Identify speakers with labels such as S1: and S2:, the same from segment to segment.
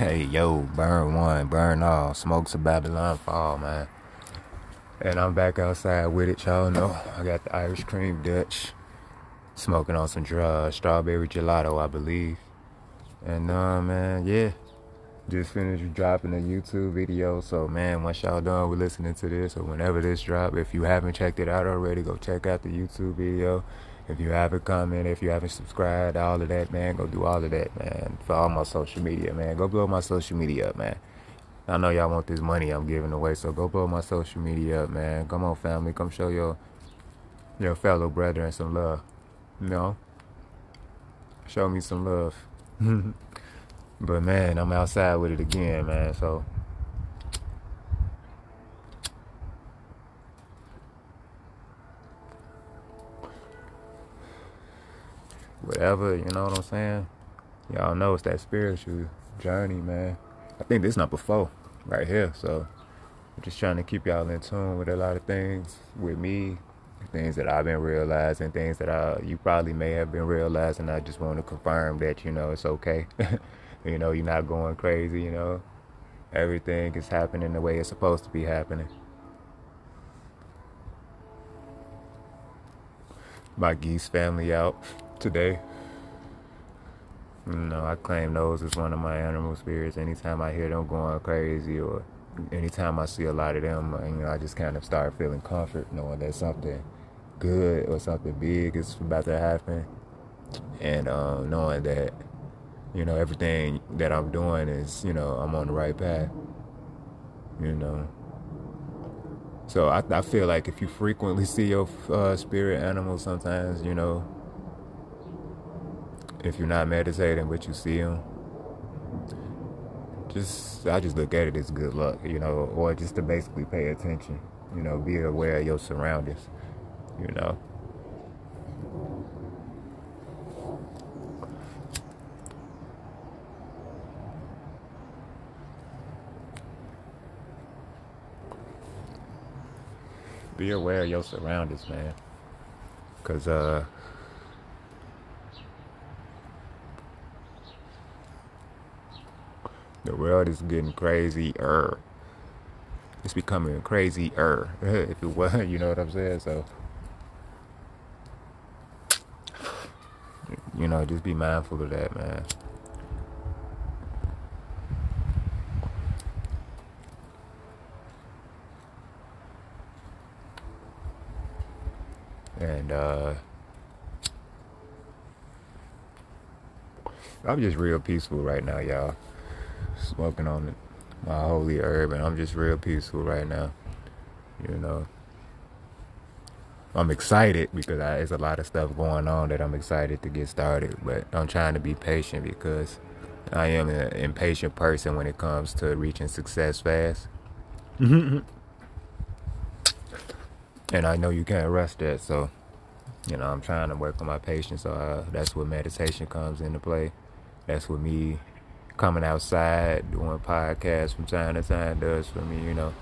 S1: Hey, yo, burn one, burn all. Smokes of Babylon fall, man. And I'm back outside with it, y'all know. I got the Irish cream Dutch. Smoking on some dry, strawberry gelato, I believe. And, uh, man, yeah. Just finished dropping a YouTube video. So, man, once y'all done with listening to this or whenever this drop, if you haven't checked it out already, go check out the YouTube video. If you haven't commented, if you haven't subscribed, all of that, man, go do all of that, man. For all my social media, man. Go blow my social media up, man. I know y'all want this money I'm giving away, so go blow my social media up, man. Come on, family. Come show your your fellow brethren some love. You know? Show me some love. but man, I'm outside with it again, man. So whatever, you know what I'm saying? Y'all know it's that spiritual journey, man. I think this number four right here. So I'm just trying to keep y'all in tune with a lot of things with me, things that I've been realizing, things that I you probably may have been realizing. I just want to confirm that you know it's okay. you know you're not going crazy. You know everything is happening the way it's supposed to be happening. My geese family out today. You know, I claim those as one of my animal spirits. Anytime I hear them going crazy or anytime I see a lot of them, you know, I just kind of start feeling comfort knowing that something good or something big is about to happen. And um, knowing that, you know, everything that I'm doing is, you know, I'm on the right path. You know. So I, I feel like if you frequently see your uh, spirit animal sometimes, you know, if you're not meditating but you see them just i just look at it as good luck you know or just to basically pay attention you know be aware of your surroundings you know. Be aware of your surroundings man because uh The world is getting crazier. It's becoming crazier, if it was, you know what I'm saying? So, you know, just be mindful of that, man. And, uh, I'm just real peaceful right now, y'all smoking on my holy herb, and I'm just real peaceful right now. You know, I'm excited because I, there's a lot of stuff going on that I'm excited to get started, but I'm trying to be patient because I am an impatient person when it comes to reaching success fast. and I know you can't rush that, so you know I'm trying to work on my patience. So uh, that's where meditation comes into play. That's what me coming outside, doing podcasts from time to time does for me, you know.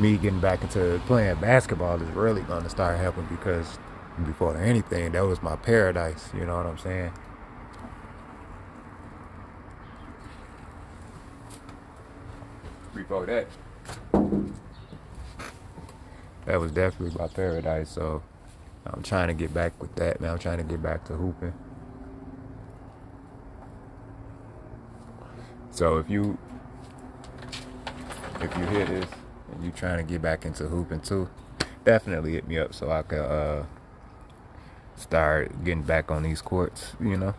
S1: Me getting back into playing basketball is really going to start helping because before anything, that was my paradise, you know what I'm saying? Before that, that was definitely my paradise, so I'm trying to get back with that, man. I'm trying to get back to hooping. So if you if you hear this and you trying to get back into hooping too, definitely hit me up so I can uh, start getting back on these courts, you know.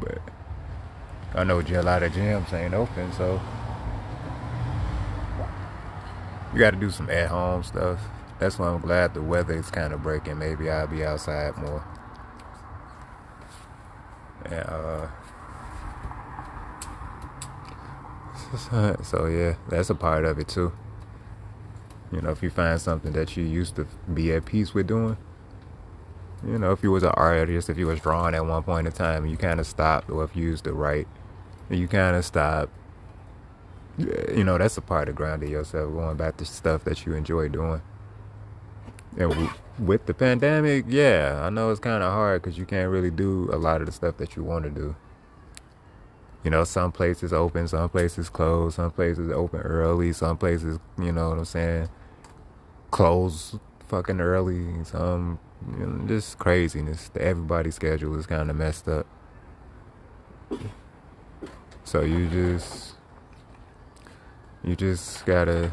S1: But I know a lot of gyms ain't open, so you got to do some at home stuff. That's why I'm glad the weather is kind of breaking. Maybe I'll be outside more. Uh, so yeah, that's a part of it too. You know, if you find something that you used to be at peace with doing, you know, if you was an artist, if you was drawing at one point in time, you kind of stopped, or if you used to write, you kind of stopped. You know, that's a part of grounding yourself, going back to stuff that you enjoy doing. And with the pandemic, yeah, I know it's kind of hard because you can't really do a lot of the stuff that you want to do. You know, some places open, some places closed, some places open early, some places, you know what I'm saying, close fucking early, some, you know, just craziness. Everybody's schedule is kind of messed up. So you just, you just gotta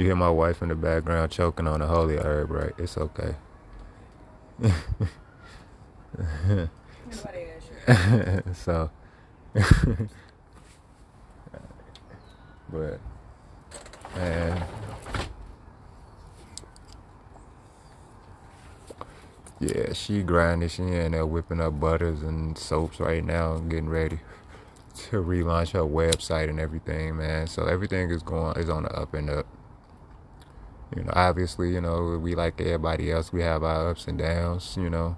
S1: you hear my wife in the background choking on a holy herb, right? It's okay. so, but, man, yeah, she grinding. She in there whipping up butters and soaps right now, getting ready to relaunch her website and everything, man. So everything is going is on the up and up. You know, obviously, you know, we like everybody else, we have our ups and downs, you know.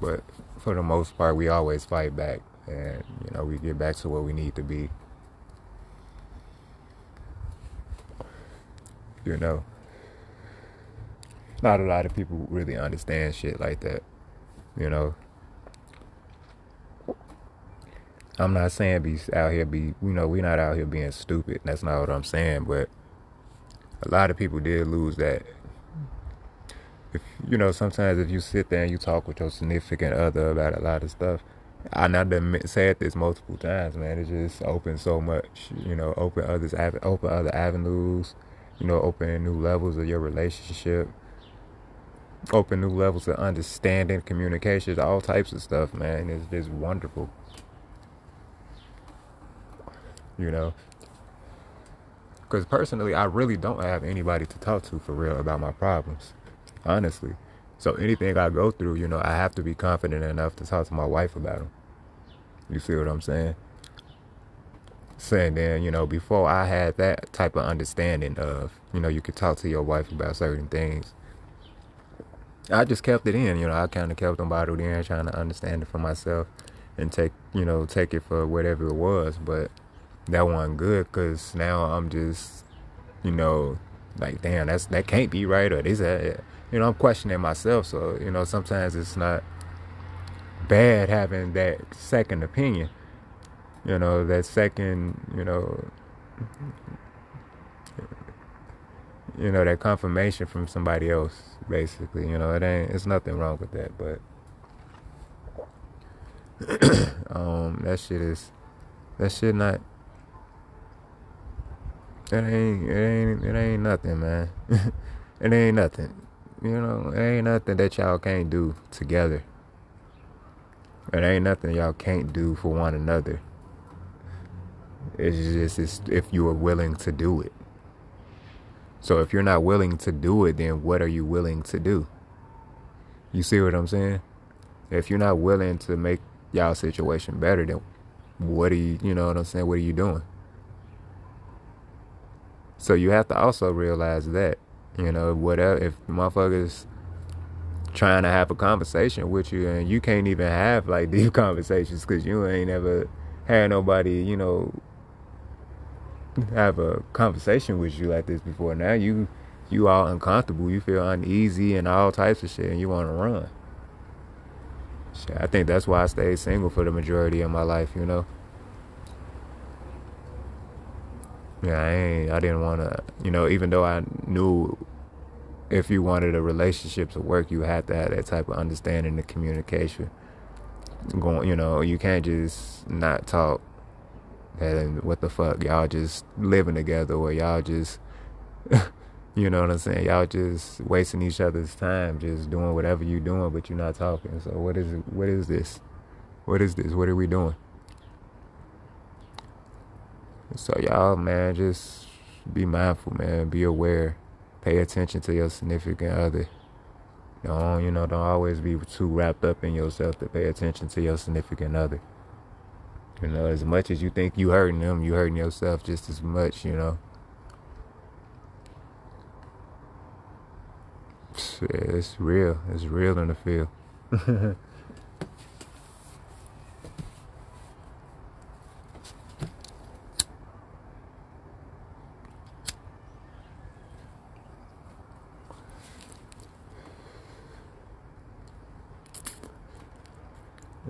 S1: But for the most part, we always fight back and, you know, we get back to where we need to be. You know, not a lot of people really understand shit like that, you know. I'm not saying be out here be, you know, we're not out here being stupid. That's not what I'm saying, but a lot of people did lose that. If you know, sometimes if you sit there and you talk with your significant other about a lot of stuff, I know done said this multiple times, man. It just opens so much, you know, open others, open other avenues, you know, open new levels of your relationship, open new levels of understanding, communications, all types of stuff, man. It's just wonderful, you know. Because personally, I really don't have anybody to talk to for real about my problems, honestly. So anything I go through, you know, I have to be confident enough to talk to my wife about them. You see what I'm saying? Saying then, you know, before I had that type of understanding of, you know, you could talk to your wife about certain things. I just kept it in, you know, I kind of kept them bottled in, trying to understand it for myself and take, you know, take it for whatever it was. But that wasn't good because now I'm just, you know, like damn, that's that can't be right or is that, you know, I'm questioning myself. So you know, sometimes it's not bad having that second opinion. You know, that second, you know, you know, that confirmation from somebody else. Basically, you know, it ain't, it's nothing wrong with that, but. um, that shit is, that shit not it ain't, it ain't, it ain't nothing, man. it ain't nothing. You know, it ain't nothing that y'all can't do together. It ain't nothing y'all can't do for one another. It's just it's if you are willing to do it. So if you're not willing to do it, then what are you willing to do? You see what I'm saying? If you're not willing to make y'all situation better, then what are you, you know what I'm saying? What are you doing? So you have to also realize that, you know, whatever if motherfuckers trying to have a conversation with you and you can't even have like deep conversations because you ain't ever had nobody, you know, have a conversation with you like this before. Now you you all uncomfortable, you feel uneasy and all types of shit, and you want to run. Shit, I think that's why I stayed single for the majority of my life, you know. Yeah, I ain't. I didn't want to. You know, even though I knew if you wanted a relationship to work, you had to have that type of understanding and communication. Going, you know, you can't just not talk. And what the fuck, y'all just living together, or y'all just, you know what I'm saying? Y'all just wasting each other's time, just doing whatever you're doing, but you're not talking. So what is what is this? What is this? What are we doing? So y'all, man, just be mindful, man. Be aware. Pay attention to your significant other. Don't you know? Don't always be too wrapped up in yourself to pay attention to your significant other. You know, as much as you think you hurting them, you hurting yourself just as much. You know. It's real. It's real in the field.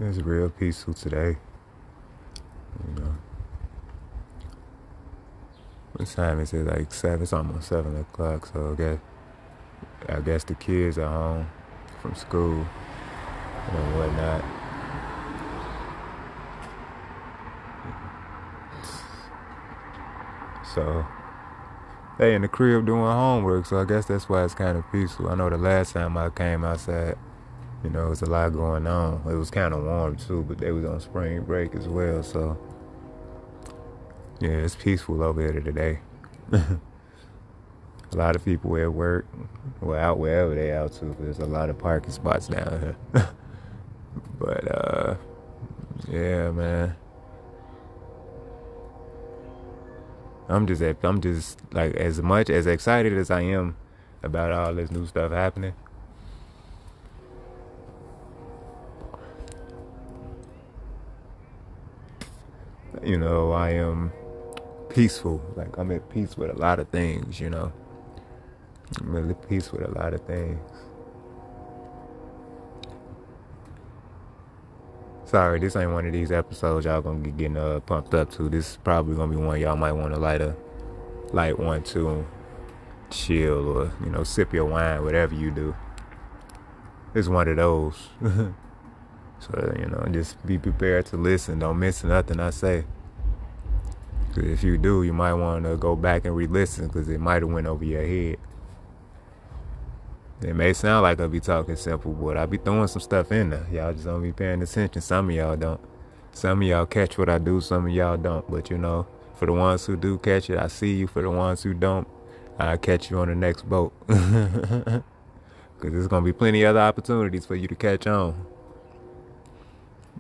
S1: it's real peaceful today. You know. What time is it? Like seven. It's almost seven o'clock. So I guess I guess the kids are home from school and whatnot. So they in the crib doing homework, so I guess that's why it's kind of peaceful. I know the last time I came outside, you know, it was a lot going on. It was kind of warm too, but they was on spring break as well, so yeah, it's peaceful over here today. a lot of people were at work, well, out wherever they out to. There's a lot of parking spots down here. but uh, yeah, man. I'm just I'm just like as much as excited as I am about all this new stuff happening. You know, I am peaceful. Like I'm at peace with a lot of things, you know. I'm really peace with a lot of things. Sorry, this ain't one of these episodes y'all gonna get getting uh, pumped up to. This is probably gonna be one y'all might want to light a light one to chill or you know sip your wine, whatever you do. It's one of those. so you know, just be prepared to listen. Don't miss nothing I say. Cause if you do, you might want to go back and re-listen because it might have went over your head. It may sound like I be talking simple, but I be throwing some stuff in there. Y'all just don't be paying attention. Some of y'all don't. Some of y'all catch what I do, some of y'all don't. But you know, for the ones who do catch it, I see you. For the ones who don't, I'll catch you on the next boat. Because there's going to be plenty other opportunities for you to catch on.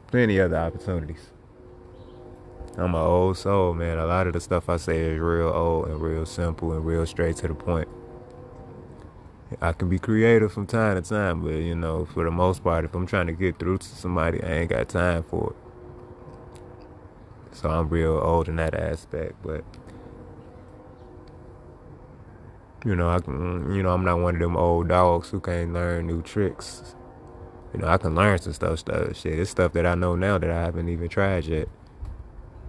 S1: Plenty other opportunities. I'm an old soul, man. A lot of the stuff I say is real old and real simple and real straight to the point. I can be creative from time to time, but you know, for the most part, if I'm trying to get through to somebody, I ain't got time for it. So I'm real old in that aspect, but you know, I can, you know, I'm not one of them old dogs who can't learn new tricks. You know, I can learn some stuff, stuff, shit. It's stuff that I know now that I haven't even tried yet.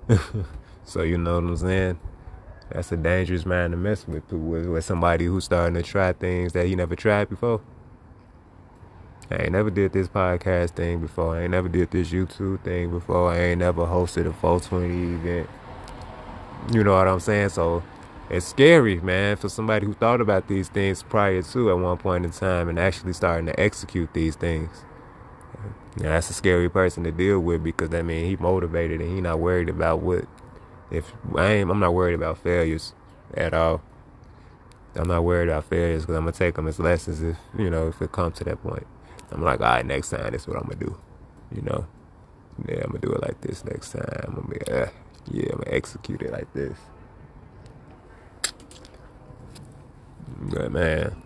S1: so you know what I'm saying? that's a dangerous man to mess with, with, with somebody who's starting to try things that he never tried before. I ain't never did this podcast thing before. I ain't never did this YouTube thing before. I ain't never hosted a 420 event. You know what I'm saying? So it's scary, man, for somebody who thought about these things prior to at one point in time and actually starting to execute these things. Yeah, that's a scary person to deal with because that means he motivated and he not worried about what if I ain't, I'm not worried about failures at all. I'm not worried about failures because I'm gonna take them as lessons if you know if it comes to that point. I'm like, all right, next time, this is what I'm gonna do. You know, yeah, I'm gonna do it like this next time. I'm gonna be, uh, yeah, I'm gonna execute it like this. But man,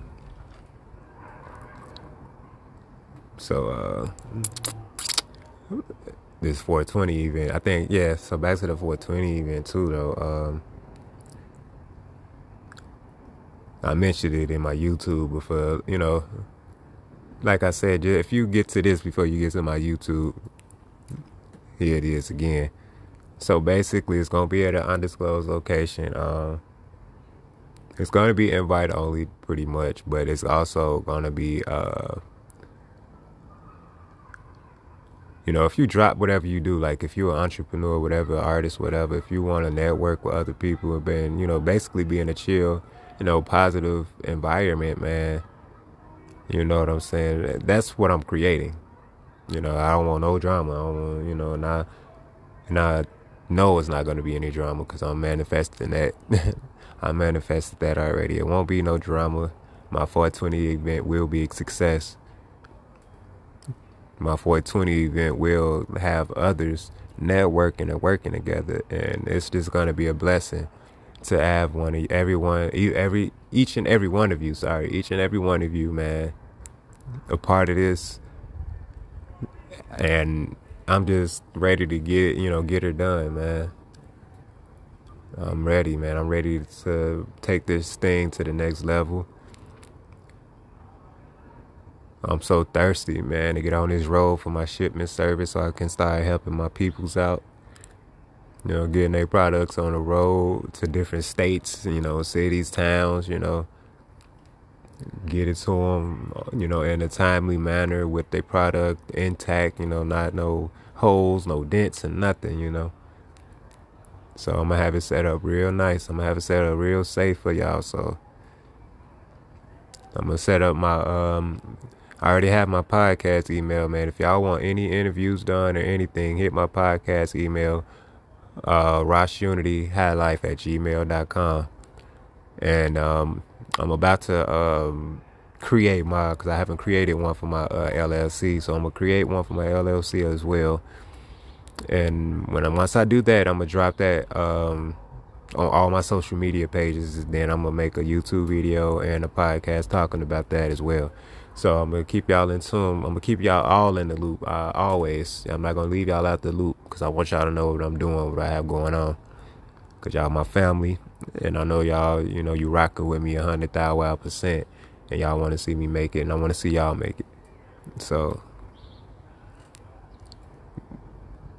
S1: so uh this 420 event. I think yeah. So back to the 420 event too, though. Um, I mentioned it in my YouTube before. You know, like I said, if you get to this before you get to my YouTube, here it is again. So basically, it's gonna be at an undisclosed location. Um, it's gonna be invite only, pretty much, but it's also gonna be uh you know, if you drop whatever you do, like if you're an entrepreneur, whatever, artist, whatever, if you want to network with other people and being, you know, basically be in a chill, you know, positive environment, man. You know what I'm saying? That's what I'm creating. You know, I don't want no drama. I don't want, you know, and I, and I know it's not going to be any drama because I'm manifesting that. I manifested that already. It won't be no drama. My 420 event will be a success my 420 event will have others networking and working together, and it's just going to be a blessing to have one of everyone, you every each and every one of you. Sorry, each and every one of you, man, a part of this, and I'm just ready to get you know get her done, man. I'm ready, man. I'm ready to take this thing to the next level. I'm so thirsty, man, to get on this road for my shipment service so I can start helping my peoples out. You know, getting their products on the road to different states, you know, cities, towns, you know. Get it to them, you know, in a timely manner with their product intact, you know, not no holes, no dents, and nothing, you know. So I'm gonna have it set up real nice. I'm gonna have it set up real safe for y'all. So I'm gonna set up my um I already have my podcast email, man. If y'all want any interviews done or anything, hit my podcast email, uh Life at gmail.com. And um I'm about to um create my because I haven't created one for my uh, LLC, so I'm gonna create one for my LLC as well and when once I do that, I'm gonna drop that um, on all my social media pages. Then I'm gonna make a YouTube video and a podcast talking about that as well. So I'm gonna keep y'all in tune. I'm gonna keep y'all all in the loop. Uh, always, I'm not gonna leave y'all out the loop because I want y'all to know what I'm doing, what I have going on. Cause y'all my family, and I know y'all, you know, you rocking with me a hundred thousand percent, and y'all want to see me make it, and I want to see y'all make it. So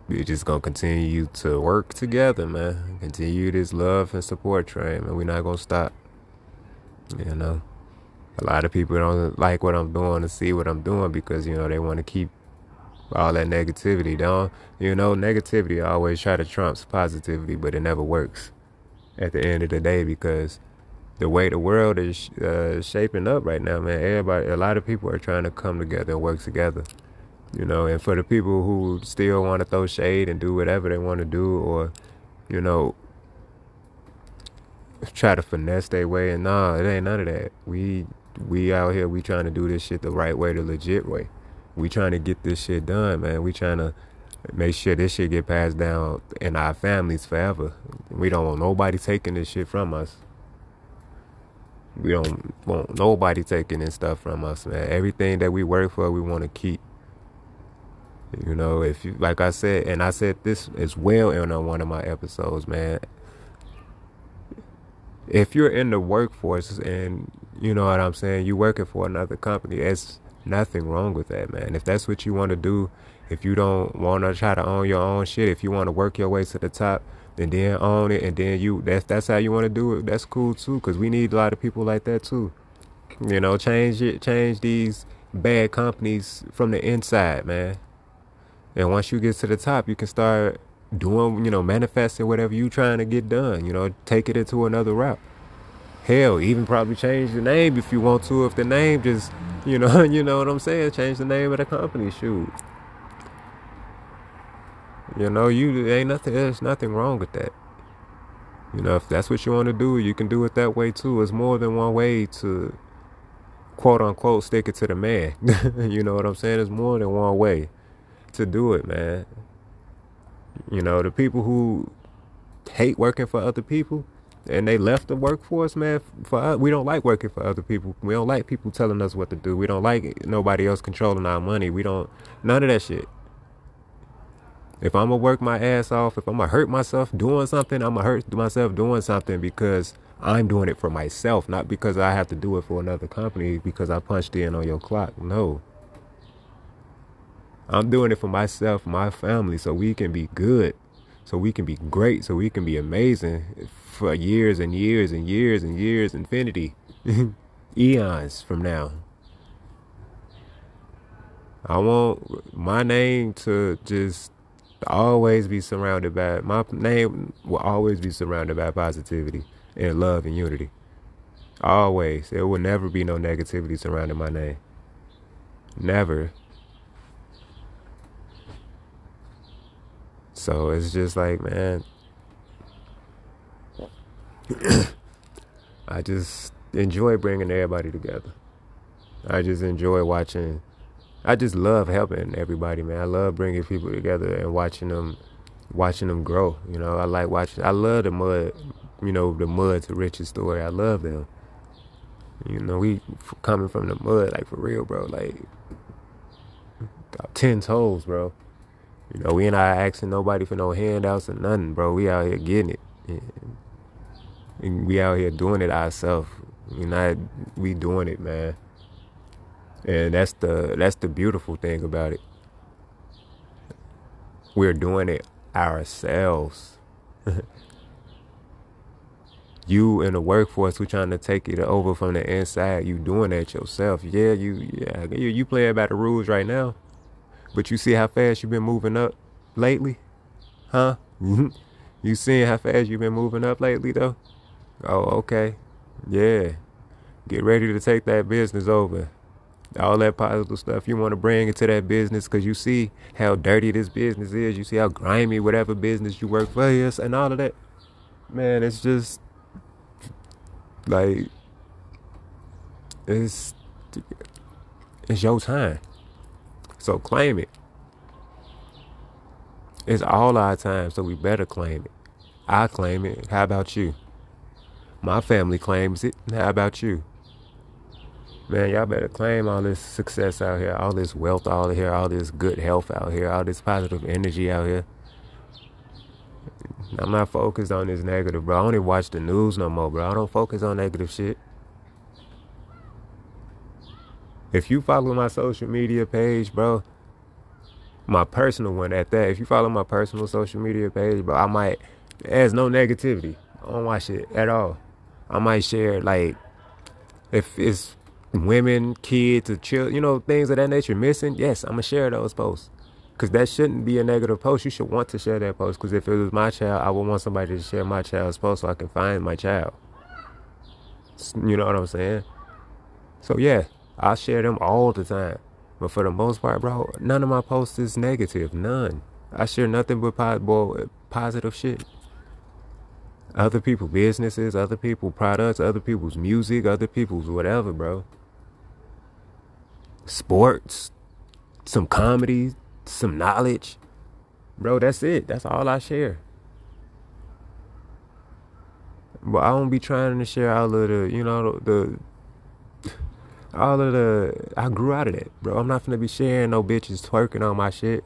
S1: we're just gonna continue to work together, man. Continue this love and support train, man. We're not gonna stop. You know, a lot of people don't like what I'm doing to see what I'm doing because you know they want to keep all that negativity. Don't you know? Negativity always try to trump positivity, but it never works at the end of the day because the way the world is uh, shaping up right now, man. Everybody, a lot of people are trying to come together and work together you know, and for the people who still want to throw shade and do whatever they want to do, or, you know, try to finesse their way, and nah, it ain't none of that. We we out here, we trying to do this shit the right way, the legit way. We trying to get this shit done, man. We trying to make sure this shit get passed down in our families forever. We don't want nobody taking this shit from us. We don't want nobody taking this stuff from us, man. Everything that we work for, we want to keep. You know, if you like I said, and I said this as well in one of my episodes, man. If you're in the workforce and you know what I'm saying, you working for another company, there's nothing wrong with that, man. If that's what you want to do, if you don't want to try to own your own shit, if you want to work your way to the top, then then own it, and then you that's that's how you want to do it. That's cool too, cause we need a lot of people like that too. You know, change it, change these bad companies from the inside, man. And once you get to the top, you can start doing, you know, manifesting whatever you trying to get done. You know, take it into another route. Hell, even probably change the name if you want to. If the name just, you know, you know what I'm saying, change the name of the company. Shoot. You know, you ain't nothing. There's nothing wrong with that. You know, if that's what you want to do, you can do it that way too. It's more than one way to, quote unquote, stick it to the man. you know what I'm saying? It's more than one way to do it, man. You know, the people who hate working for other people and they left the workforce, man. For us, we don't like working for other people. We don't like people telling us what to do. We don't like nobody else controlling our money. We don't none of that shit. If I'm gonna work my ass off, if I'm gonna hurt myself doing something, I'm gonna hurt myself doing something because I'm doing it for myself, not because I have to do it for another company because I punched in on your clock. No. I'm doing it for myself, my family, so we can be good, so we can be great, so we can be amazing for years and years and years and years, infinity, eons from now. I want my name to just always be surrounded by my name will always be surrounded by positivity and love and unity. Always. There will never be no negativity surrounding my name. Never. So it's just like, man, I just enjoy bringing everybody together. I just enjoy watching. I just love helping everybody, man. I love bringing people together and watching them, watching them grow. You know, I like watching. I love the mud. You know, the mud to riches story. I love them. You know, we coming from the mud, like for real, bro. Like got ten toes, bro. You know, we ain't asking nobody for no handouts or nothing, bro. We out here getting it. And we out here doing it ourselves. We not we doing it, man. And that's the that's the beautiful thing about it. We're doing it ourselves. you in the workforce who trying to take it over from the inside, you doing that yourself. Yeah, you yeah, you, you playing by the rules right now. But you see how fast you've been moving up lately? Huh? you seeing how fast you've been moving up lately though? Oh, okay. Yeah. Get ready to take that business over all that positive stuff you want to bring into that business because you see how dirty this business is. You see how grimy whatever business you work for is, and all of that. Man, it's just like it's it's your time. So claim it. It's all our time, so we better claim it. I claim it. How about you? My family claims it. How about you? Man, y'all better claim all this success out here, all this wealth out here, all this good health out here, all this positive energy out here. I'm not focused on this negative, bro. I don't even watch the news no more, bro. I don't focus on negative shit. If you follow my social media page, bro, my personal one at that, if you follow my personal social media page, bro, I might, there's no negativity. I don't watch it at all. I might share, like, if it's women, kids, or children, you know, things of that nature missing, yes, I'm gonna share those posts. Cause that shouldn't be a negative post. You should want to share that post. Cause if it was my child, I would want somebody to share my child's post so I can find my child. You know what I'm saying? So yeah, I share them all the time. But for the most part, bro, none of my posts is negative. None. I share nothing but positive shit. Other people businesses, other people products, other people's music, other people's whatever, bro sports, some comedy, some knowledge. Bro, that's it. That's all I share. But I won't be trying to share all of the, you know, the, all of the. I grew out of that, bro. I'm not gonna be sharing no bitches twerking on my shit.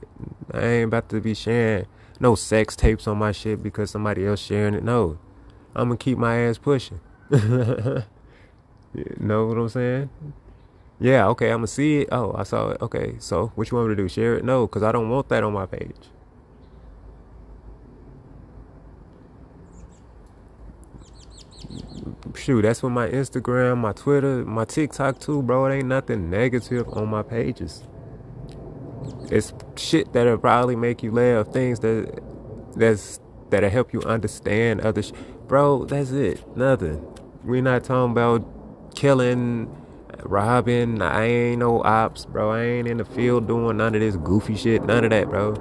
S1: I ain't about to be sharing no sex tapes on my shit because somebody else sharing it. No, I'm gonna keep my ass pushing. you know what I'm saying? Yeah, okay, I'm gonna see it. Oh, I saw it. Okay, so what you want me to do? Share it? No, because I don't want that on my page. Shoot, that's what my Instagram, my Twitter, my TikTok too, bro. It ain't nothing negative on my pages. It's shit that'll probably make you laugh, things that that's that'll help you understand other sh- bro, that's it. Nothing. We're not talking about killing robbing. I ain't no ops, bro. I ain't in the field doing none of this goofy shit. None of that, bro.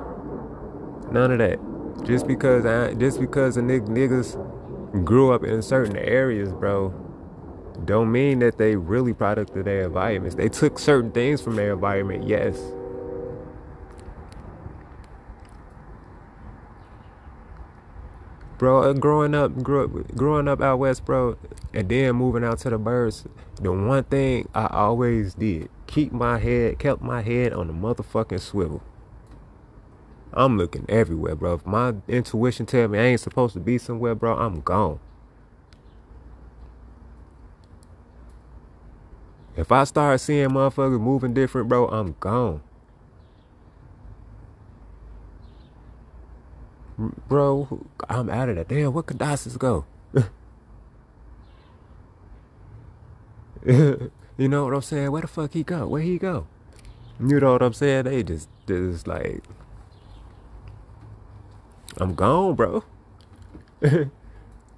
S1: None of that. Just because I, just because the niggas grew up in certain areas, bro, don't mean that they really product of their environments. They took certain things from their environment, yes. Bro. Uh, growing up, grow, growing up out west, bro, and then moving out to the birds. The one thing I always did, keep my head, kept my head on the motherfucking swivel. I'm looking everywhere, bro. If my intuition tell me I ain't supposed to be somewhere, bro, I'm gone. If I start seeing motherfuckers moving different, bro, I'm gone. Bro, I'm out of that. Damn, where could Dasis go? you know what I'm saying? Where the fuck he go? Where he go? You know what I'm saying? They just, just like, I'm gone, bro.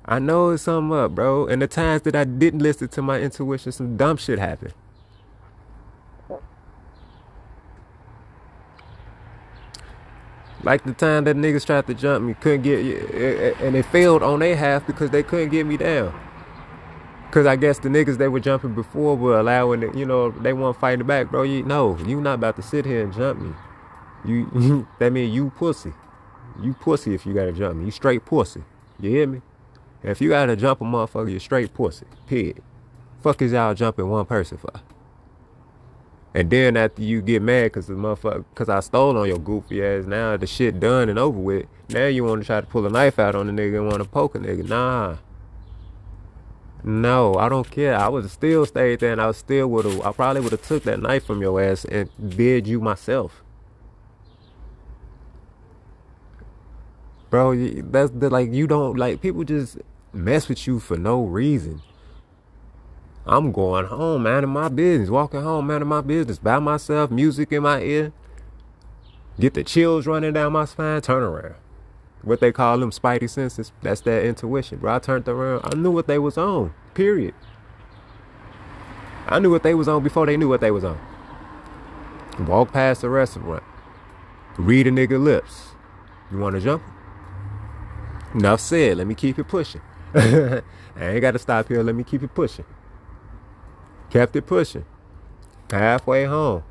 S1: I know it's something up, bro. And the times that I didn't listen to my intuition, some dumb shit happened. Like the time that niggas tried to jump me, couldn't get, and it failed on their half because they couldn't get me down. Cause I guess the niggas they were jumping before were allowing it, you know, they weren't fighting back, bro. You no, you not about to sit here and jump me. You, you that mean you pussy. You pussy if you gotta jump me. You straight pussy. You hear me? If you gotta jump a motherfucker, you straight pussy. Pig. Fuck is y'all jumping one person for? And then after you get mad because the motherfucker, because I stole on your goofy ass, now the shit done and over with. Now you want to try to pull a knife out on the nigga and want to poke a nigga. Nah. No, I don't care. I would still stayed there, and I still would have. I probably would have took that knife from your ass and bid you myself, bro. That's the like you don't like people just mess with you for no reason. I'm going home, man, in my business. Walking home, man, in my business by myself, music in my ear. Get the chills running down my spine. Turn around what they call them spidey senses. That's that intuition, bro. I turned around. I knew what they was on. Period. I knew what they was on before they knew what they was on. Walk past the restaurant. Read a nigga lips. You want to jump? Enough said. Let me keep it pushing. I ain't got to stop here. Let me keep it pushing. Kept it pushing. Halfway home.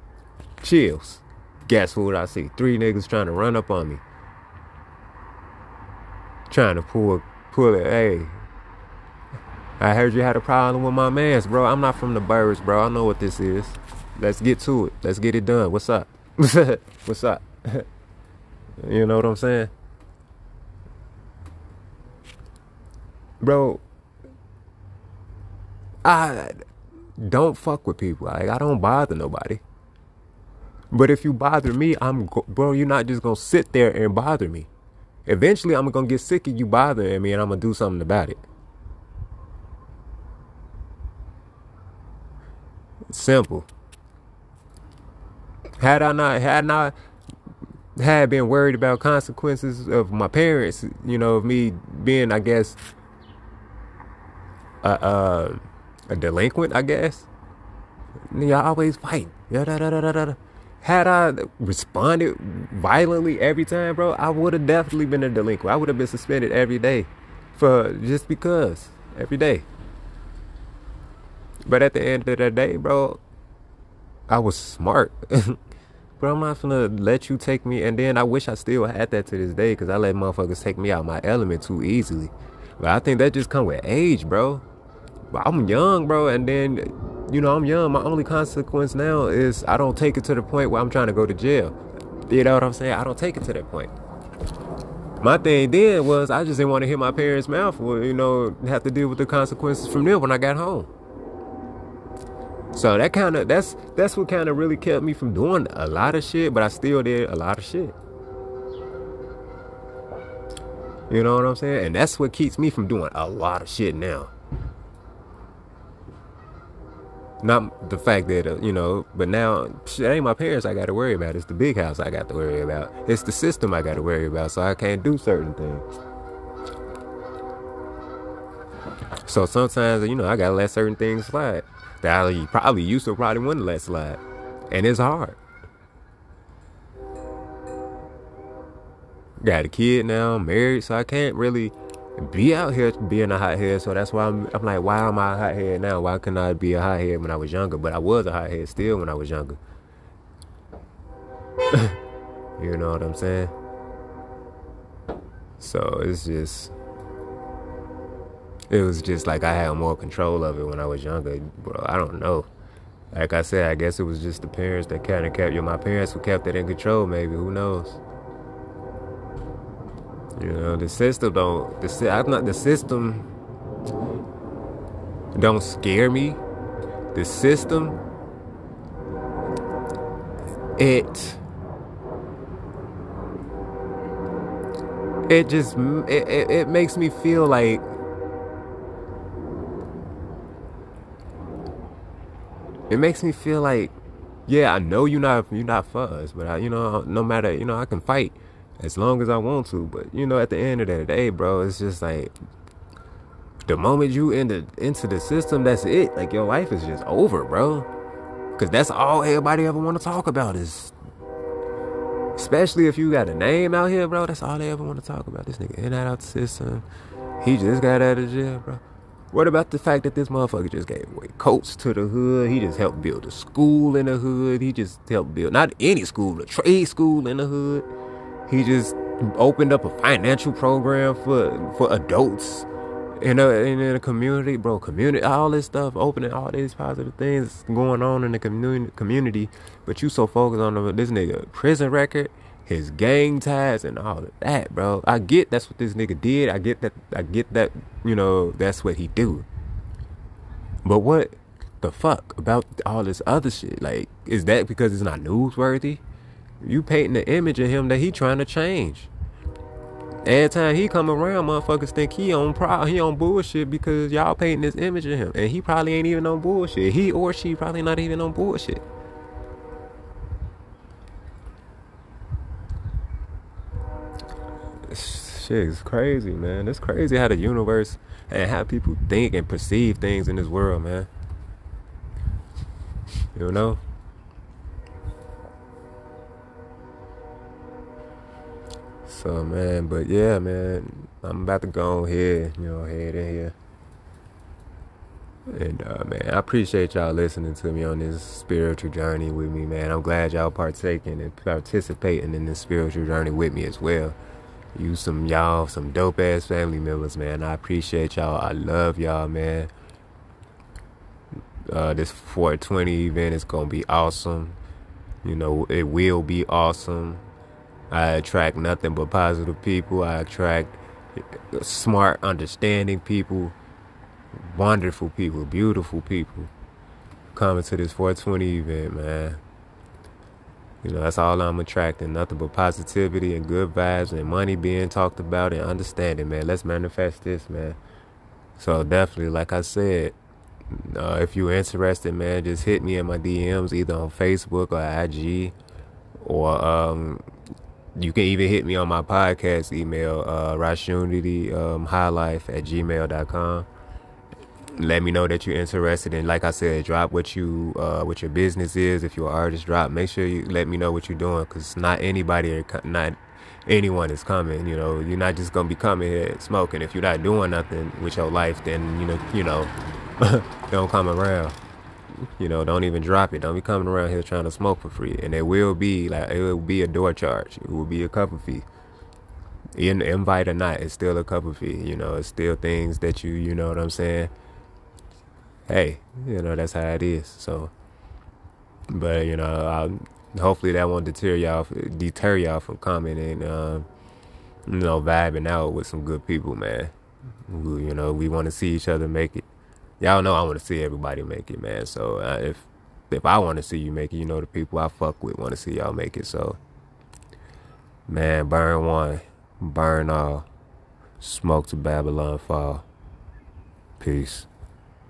S1: Chills. Guess what I see? Three niggas trying to run up on me trying to pull pull it. Hey, I heard you had a problem with my man's, bro. I'm not from the birds, bro. I know what this is. Let's get to it. Let's get it done. What's up? What's up? you know what I'm saying? Bro, I don't fuck with people. Like I don't bother nobody. But if you bother me, I'm bro, you're not just gonna sit there and bother me. Eventually, I'm gonna get sick of you bothering me, and I'm gonna do something about it. Simple. Had I not, had not had been worried about consequences of my parents, you know, of me being, I guess, uh, a, a delinquent, I guess. Y'all always fight. Had I responded violently every time, bro, I would have definitely been a delinquent. I would have been suspended every day for just because every day. But at the end of the day, bro, I was smart. bro, I'm not gonna let you take me. And then I wish I still had that to this day because I let motherfuckers take me out of my element too easily. But I think that just come with age, bro. I'm young, bro, and then you know I'm young. My only consequence now is I don't take it to the point where I'm trying to go to jail. You know what I'm saying? I don't take it to that point. My thing then was I just didn't want to hear my parents' mouth or you know have to deal with the consequences from them when I got home. So that kind of that's that's what kind of really kept me from doing a lot of shit, but I still did a lot of shit. You know what I'm saying? And that's what keeps me from doing a lot of shit now. Not the fact that, uh, you know, but now it ain't my parents I got to worry about. It's the big house I got to worry about. It's the system I got to worry about, so I can't do certain things. So sometimes, you know, I got to let certain things slide that I probably used to probably wouldn't let slide. And it's hard. Got a kid now, married, so I can't really be out here being a hothead. So that's why I'm, I'm like, why am I a hothead now? Why couldn't I be a hothead when I was younger? But I was a hothead still when I was younger. you know what I'm saying? So it's just, it was just like I had more control of it when I was younger. Bro, I don't know. Like I said, I guess it was just the parents that kind of kept you. My parents who kept it in control. Maybe who knows? You know, the system don't. The I'm not the system. Don't scare me. The system. It. It just it, it, it makes me feel like it makes me feel like yeah i know you're not you're not for us but I, you know no matter you know i can fight as long as I want to. But you know, at the end of the day, bro, it's just like the moment you into into the system, that's it. Like your life is just over, bro. Cause that's all everybody ever want to talk about is. Especially if you got a name out here, bro. That's all they ever want to talk about. This nigga in and out the system. He just got out of jail, bro. What about the fact that this motherfucker just gave away coats to the hood? He just helped build a school in the hood. He just helped build not any school, a trade school in the hood. He just opened up a financial program for for adults in a in a community, bro. Community, all this stuff, opening all these positive things going on in the community. Community, but you so focused on this nigga prison record, his gang ties, and all of that, bro. I get that's what this nigga did. I get that. I get that. You know, that's what he do. But what the fuck about all this other shit? Like, is that because it's not newsworthy? You painting the image of him that he trying to change. Every time he come around, motherfuckers think he on pro he on bullshit because y'all painting this image of him. And he probably ain't even on bullshit. He or she probably not even on bullshit. Shit is crazy, man. It's crazy how the universe and how people think and perceive things in this world, man. You know? So man, but yeah, man, I'm about to go on here, you know, head in here. And uh, man, I appreciate y'all listening to me on this spiritual journey with me, man. I'm glad y'all partaking and participating in this spiritual journey with me as well. You some y'all, some dope ass family members, man. I appreciate y'all. I love y'all, man. Uh, this 420 event is gonna be awesome. You know, it will be awesome. I attract nothing but positive people. I attract smart, understanding people, wonderful people, beautiful people coming to this 420 event, man. You know, that's all I'm attracting. Nothing but positivity and good vibes and money being talked about and understanding, man. Let's manifest this, man. So definitely, like I said, uh, if you're interested, man, just hit me in my DMs either on Facebook or IG, or um, you can even hit me on my podcast email, uh, Rasunity um, Hilife at gmail.com let me know that you're interested and like i said drop what you uh, what your business is. If you're an artist drop make sure you let me know what you're doing because not anybody not anyone is coming you know. You're not just gonna be coming here smoking. If you're not doing nothing with your life then you know you know don't come around you know don't even drop it don't be coming around here trying to smoke for free and there will be like it will be a door charge it will be a cover fee in invite or not it's still a cover fee you know it's still things that you you know what i'm saying hey, you know, that's how it is. So, but you know, I'll, hopefully that won't deter y'all, deter y'all from coming and, um, you know, vibing out with some good people, man. You know, we want to see each other make it. Y'all know I want to see everybody make it, man. So uh, if if I want to see you make it, you know, the people I fuck with want to see y'all make it. So, man, burn one, burn all, smoke to Babylon fall. Peace.